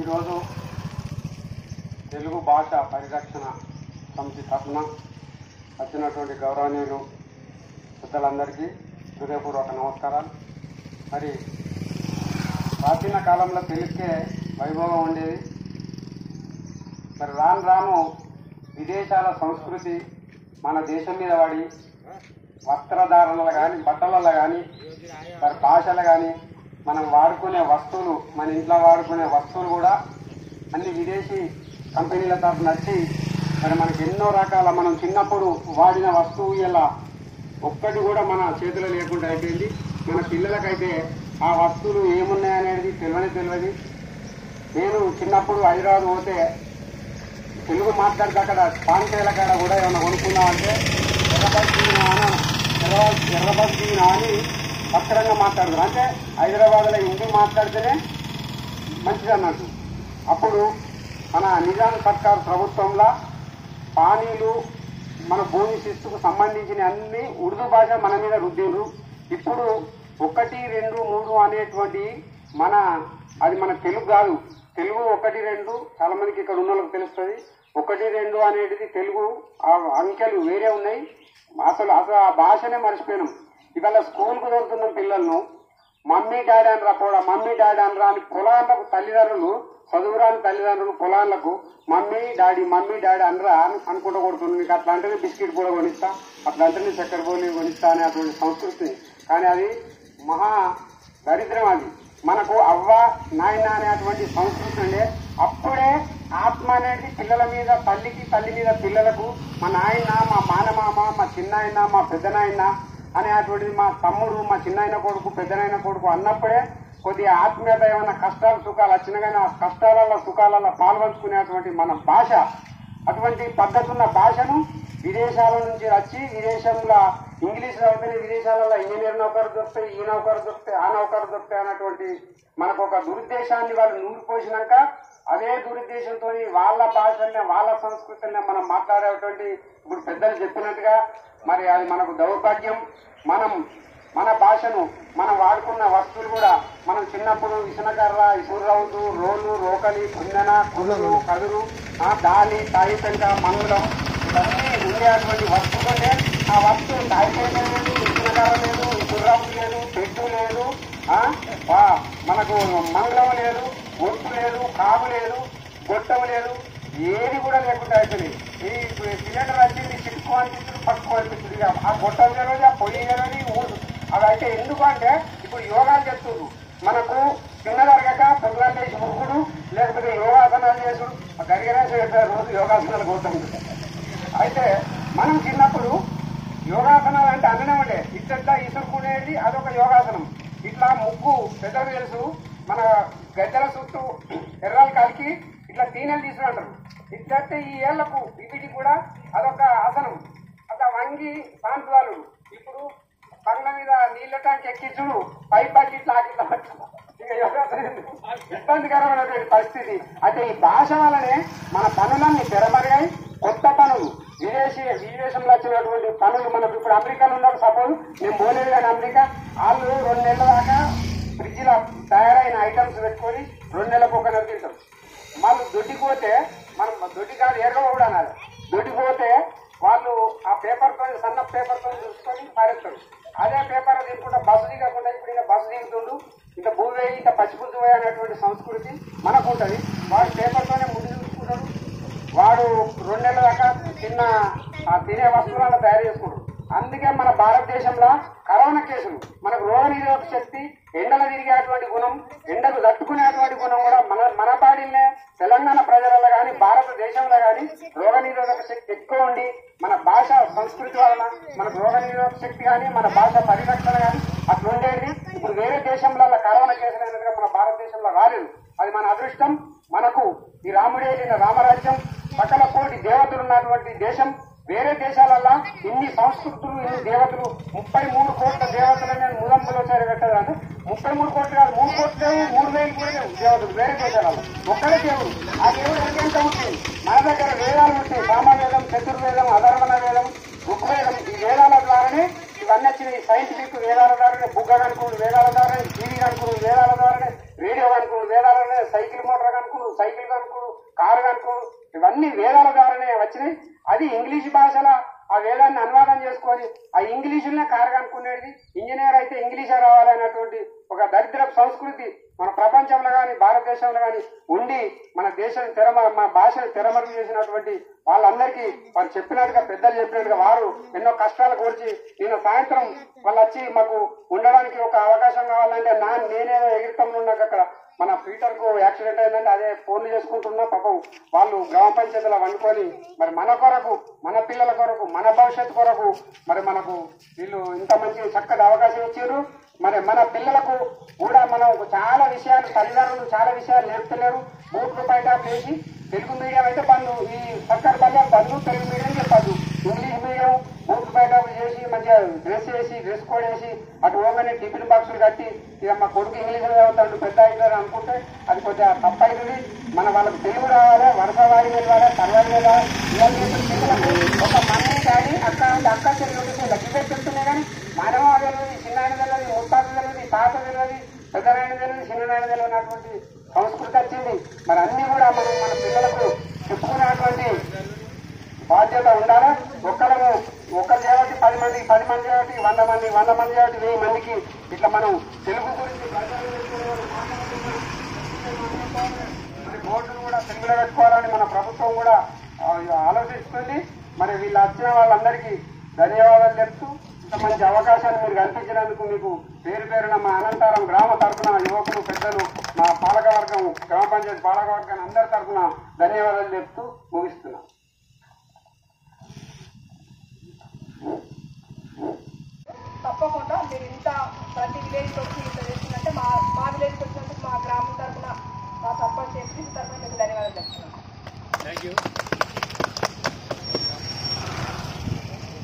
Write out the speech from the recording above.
ఈరోజు తెలుగు భాష పరిరక్షణ సమితి తరఫున వచ్చినటువంటి గౌరవనీయులు పెద్దలందరికీ హృదయపూర్వక నమస్కారాలు. మరి ప్రాచీన కాలంలో తెలుగుకే వైభవం ఉండేది. మరి రాను రాను విదేశాల సంస్కృతి మన దేశం మీద పడి వస్త్రధారణలు కానీ బట్టలలో కానీ మరి భాషలు కానీ మనం వాడుకునే వస్తువులు మన ఇంట్లో వాడుకునే వస్తువులు కూడా అన్ని విదేశీ కంపెనీల తరఫున వచ్చి మరి మనకి ఎన్నో రకాల మనం చిన్నప్పుడు వాడిన వస్తువు ఇలా ఒక్కటి కూడా మన చేతిలో లేకుండా అయిపోయింది. మన పిల్లలకైతే ఆ వస్తువులు ఏమున్నాయనేది తెలియని తెలియదు నేను చిన్నప్పుడు హైదరాబాద్ పోతే తెలుగు మాట్లాడితే అక్కడ పాంచేల కాడ కూడా ఏమైనా కొనుక్కున్నామంటే ఎర్రబద్దీనా ఎర్ర ఎర్రబద్దీనా అని అక్షరంగా మాట్లాడతారు అంటే హైదరాబాద్లో హిందీ మాట్లాడితేనే మంచిది అన్నట్టు. అప్పుడు మన నిజాం సర్కార్ ప్రభుత్వంలో పానీలు మన భూమి శిస్తుకు సంబంధించిన అన్ని ఉర్దూ భాష మన మీద రుద్దిండ్రు. ఇప్పుడు ఒకటి రెండు మూడు అనేటువంటి మన అది మన తెలుగు కాదు. తెలుగు ఒకటి రెండు చాలా మందికి ఇక్కడ ఉన్న వాళ్ళకి తెలుస్తుంది. ఒకటి రెండు అనేది తెలుగు ఆ అంకెలు వేరే ఉన్నాయి. అసలు అసలు ఆ భాషనే మర్చిపోయినాం. ఇవాళ స్కూల్కు వెళ్తున్న పిల్లలను మమ్మీ డాడీ అని పోడా మమ్మీ డాడీ అని అని పొలాలకు తల్లిదండ్రులు చదువురాని తల్లిదండ్రులు పొలాలకు మమ్మీ డాడీ మమ్మీ డాడీ అనరా అని అనుకుంటూ కొడుతుంది నీకు అట్లా బిస్కెట్ కూడా కొనిస్తా అట్లా చక్కెర పోలి కొనిస్తా అనే అటువంటి సంస్కృతి. కానీ అది మహా దరిద్రం అది. మనకు అవ్వ నాయన అనేటువంటి సంస్కృతి ఉండే అప్పుడే ఆత్మ అనేది పిల్లల మీద తల్లికి తల్లి మీద పిల్లలకు మా నాయన మా మానమామ మా చిన్నాయన మా పెద్దనాయన అనేటువంటిది మా తమ్ముడు మా చిన్నాయన కొడుకు పెద్దనైన కొడుకు అన్నప్పుడే కొద్దిగా ఆత్మీయత ఏమైనా కష్టాలు సుఖాలు వచ్చినా కానీ ఆ కష్టాలలో సుఖాలలో పాల్పంచుకునేటువంటి మన భాష అటువంటి పద్ధతున్న భాషను విదేశాల నుంచి వచ్చి విదేశంలో ఇంగ్లీష్ చదివితే విదేశాలలో ఇంజనీర్ నౌకరు దొరుకుతాయి ఈ నౌకరు దొరుకుతాయి ఆ నౌకరు దొరుకుతాయి అన్నటువంటి మనకు ఒక దురుద్దేశాన్ని వాళ్ళు నూరిపోసినాక అదే దురుద్దేశంతో వాళ్ళ భాషల్ని వాళ్ళ సంస్కృతిని మనం మాట్లాడేటువంటి ఇప్పుడు పెద్దలు చెప్పినట్టుగా మరి అది మనకు దౌర్భాగ్యం. మనం మన భాషను మనం వాడుకున్న వస్తువులు కూడా మనం చిన్నప్పుడు ఇసునకర్ర ఇసురౌతు రోలు రోకలి కుందన కుదురు కదురు ఆ దాలి తాయి పెంక మంగళం ఇవన్నీ ఉండేటువంటి వస్తువులనే ఆ వస్తువు తాయి పెంక లేదు? ఇసునకర్ర లేదు లేదు పెట్టు లేదు మనకు మంగళం లేదు ఒట్టు లేదు కాము లేదు గొట్టం లేదు ఏది కూడా లేకుండా అవుతుంది ఈ సిలిండర్ వచ్చింది చిక్కు అనిపిస్తుంది పట్టుకో అనిపిస్తుంది. ఆ గొట్టం తెలియదు ఆ పొయ్యి తెలియదు ఊరు. అవి అయితే ఎందుకు అంటే ఇప్పుడు యోగాలు చేస్తున్నారు మనకు తిన్నదరగక పొద్దున చేసి ముగ్గుడు లేకపోతే యోగాసనాలు చేసుడు. గరిగనే రోజు యోగాసనాలు పోతుంది అయితే మనం చిన్నప్పుడు యోగాసనాలు అంటే అన్ననే ఉండే. ఇట్లా ఇసురుకునేది అదొక యోగాసనం. ఇట్లా ముగ్గు పెద్దలు తెలుసు మన గద్దెల చుట్టూ ఎర్రలు కలికి ఇట్లా తీనెలు తీసుకుంటారు ఇట్లయితే ఈ ఏళ్ళకు వీటికి కూడా అదొక ఆసనం. అట్లా వంగి సాంతువాలు ఇప్పుడు పండ్ల మీద నీళ్ళ ట్యాంక్ ఎక్కించుడు పై పట్టి ఇట్లా ఇట్లా ఎందుకు? ఇబ్బందికరమైనటువంటి పరిస్థితి. అయితే ఈ భాష వల్లనే మన పనులన్నీ తెరమరిగాయి విదేశీ విదేశంలో వచ్చినటువంటి పనులు మనకు ఇప్పుడు అమెరికాలో ఉన్నారు. సపోజ్ మేము పోలేదు కానీ అమెరికా వాళ్ళు రెండు నెలల దాకా ఫ్రిడ్జ్లో తయారైన ఐటమ్స్ పెట్టుకొని రెండు నెలలకు ఒక నెల తింటాం వాళ్ళు దొడ్డికి పోతే మనం దొడ్డి కాదు ఎర్ర కూడా అనాలి దొడ్డికి పోతే వాళ్ళు ఆ పేపర్తో సన్న పేపర్తో చూసుకొని పారేస్తారు. అదే పేపర్ తీసుకుంటే బస్సు దిగకుండా ఇప్పుడు ఇంకా బస్సు దిగుతుండు. ఇంకా భూమి ఇంకా పచ్చిపుద్దు అనేటువంటి సంస్కృతి మనకు ఉంటుంది. వాడు పేపర్తోనే ముందు చూసుకుంటాడు. వాడు రెండు నెలల దాకా తిన్న ఆ తినే వస్తువులను తయారు చేసుకుంటాడు అందుకే మన భారతదేశంలో కరోనా కేసులు మనకు రోగ నిరోధక శక్తి ఎండలు తిరిగేటువంటి గుణం ఎండలు తట్టుకునేటువంటి గుణం కూడా మన మన బాడీలనే తెలంగాణ ప్రజలలో కానీ భారతదేశంలో కానీ రోగ నిరోధక శక్తి ఎక్కువ ఉండి మన భాష సంస్కృతి వలన మనకు రోగ నిరోధక శక్తి కానీ మన భాష పరిరక్షణ కానీ అట్లా ఉండేది ఇప్పుడు వేరే దేశంలో కరోనా కేసులు అనేది మన భారతదేశంలో రాలేదు. అది మన అదృష్టం. మనకు ఈ రాముడే రామరాజ్యం సకల కోటి దేవతలు ఉన్నటువంటి దేశం వేరే దేశాలల్లో ఇన్ని సంస్కృతులు ఇన్ని దేవతలు ముప్పై మూడు కోట్ల దేవతలు నేను ముదంపులో చేరగట్టదు అంటే ముప్పై మూడు కోట్లు కాదు మూడు కోట్లు లేవు మూడు వేలు కూడా లేవు దేవతలు వేరే దేశాలలో ఒక్కడే దేవుడు. ఆ దేవుడు ఎంత ఉంటుంది మన దగ్గర వేదాలు ఉంటాయి. సామవేదం చతుర్వేదం అధర్వణ వేదం ఋగ్వేదం. ఈ వేదాల ద్వారానే ఇవన్నీ వచ్చినాయి. సైంటిఫిక్ వేదాల ద్వారానే బుగ్గ కనుకుడు వేదాల ద్వారానే టీవీ కనుకుడు వేదాల ద్వారానే రేడియో కనుక్కుడు వేదాలనే సైకిల్ మోటార్ కనుకుడు సైకిల్ కనుకుడు కారు కనుకుడు ఇవన్నీ వేదాల ద్వారానే వచ్చినాయి. అది ఇంగ్లీష్ భాషలో ఆ వేదాన్ని అనువాదం చేసుకొని ఆ ఇంగ్లీషులనే కారగనుకునేది. ఇంజనీర్ అయితే ఇంగ్లీషే రావాలనేటువంటి ఒక దరిద్ర సంస్కృతి మన ప్రపంచంలో కానీ భారతదేశంలో కానీ ఉండి మన దేశం తెరమ మన భాషను తెరమరుగు చేసినటువంటి వాళ్ళందరికీ వారు చెప్పినట్టుగా పెద్దలు చెప్పినట్టుగా వారు ఎన్నో కష్టాలు కోర్చి నేను సాయంత్రం వాళ్ళు వచ్చి మాకు ఉండడానికి ఒక అవకాశం కావాలంటే నా నేనేదో ఎగిరితంలో ఉన్నాక అక్కడ మన పీటర్కు యాక్సిడెంట్ అయిందంటే అదే ఫోన్లు చేసుకుంటున్నా పాపం. వాళ్ళు గ్రామ పంచాయతీలో వండుకొని మరి మన కొరకు మన పిల్లల కొరకు మన భవిష్యత్తు కొరకు మరి మనకు వీళ్ళు ఇంత మంచి చక్కటి అవకాశం ఇచ్చారు. మరి మన పిల్లలకు కూడా మనం చాలా విషయాలు తల్లిదండ్రులు చాలా విషయాలు నేర్పుతలేరు బూట్లు బయట చేసి తెలుగు మీడియం అయితే బంధు ఈ సర్కార్ బల్ల బంధు తెలుగు మీడియం చెప్పద్దు ఇంగ్లీష్ మీడియం బూట్లు బయట చేసి మంచిగా డ్రెస్ వేసి డ్రెస్ కోడ్ వేసి అటు పోగానే టిఫిన్ బాక్సులు కట్టి ఇక మా కొడుకు ఇంగ్లీష్ చదువుతాడు పెద్ద అవుతారు అనుకుంటే అది కొద్దిగా తప్పైతుంది. మన వాళ్ళకి తెలుగు రావాలి వరుస వాడి వెళ్ళాలా తర్వాత వెళ్ళాలి ఒక మమ్మీ కానీ అక్క అక్క చెల్లి లగ్గి పెడుతున్నాయి కానీ మానవ తెలియదు చిన్నాయన తెలియదు ముత్తాత తెలియదు తాత తెలియదు పెద్దనాయన తెలియదు చిన్ననాయన తెలియనటువంటి సంస్కృతి వచ్చింది. మరి అన్ని కూడా మనం మన పిల్లలకు చెప్పుకునేటువంటి బాధ్యత ఉండాలి? ఒక్కరము ఒక్కరు చేయబట్టి పది మంది పది మంది కాబట్టి వంద మంది వంద మంది కాబట్టి వెయ్యి మందికి ఇట్లా మనం తెలుగు గురించి మరి బోర్డును కూడా తెలుగులో పెట్టుకోవాలని మన ప్రభుత్వం కూడా ఆలోచిస్తుంది. మరి వీళ్ళు వచ్చిన వాళ్ళందరికీ ధన్యవాదాలు చెప్తూ ఇంత మంచి అవకాశాన్ని మీరు కల్పించినందుకు మీకు పేరు పేరున మా అనంతరం గ్రామ తరఫున యువకులు పెద్దలు మా పాలకవర్గం గ్రామ పంచాయతీ పాలకవర్గం అందరి తరఫున ధన్యవాదాలు చెప్తూ ముగిస్తున్నాం. తప్పకుండా మీరు ఇంత ప్రతి విలేజ్కి వచ్చి ఇంత చేస్తుందంటే మా మా విలేజ్కి వచ్చినందుకు మా గ్రామం తరఫున మా సర్పంచ్ ఎంపీ తరఫున మీకు ధన్యవాదాలు చెప్తున్నాను థ్యాంక్ యూ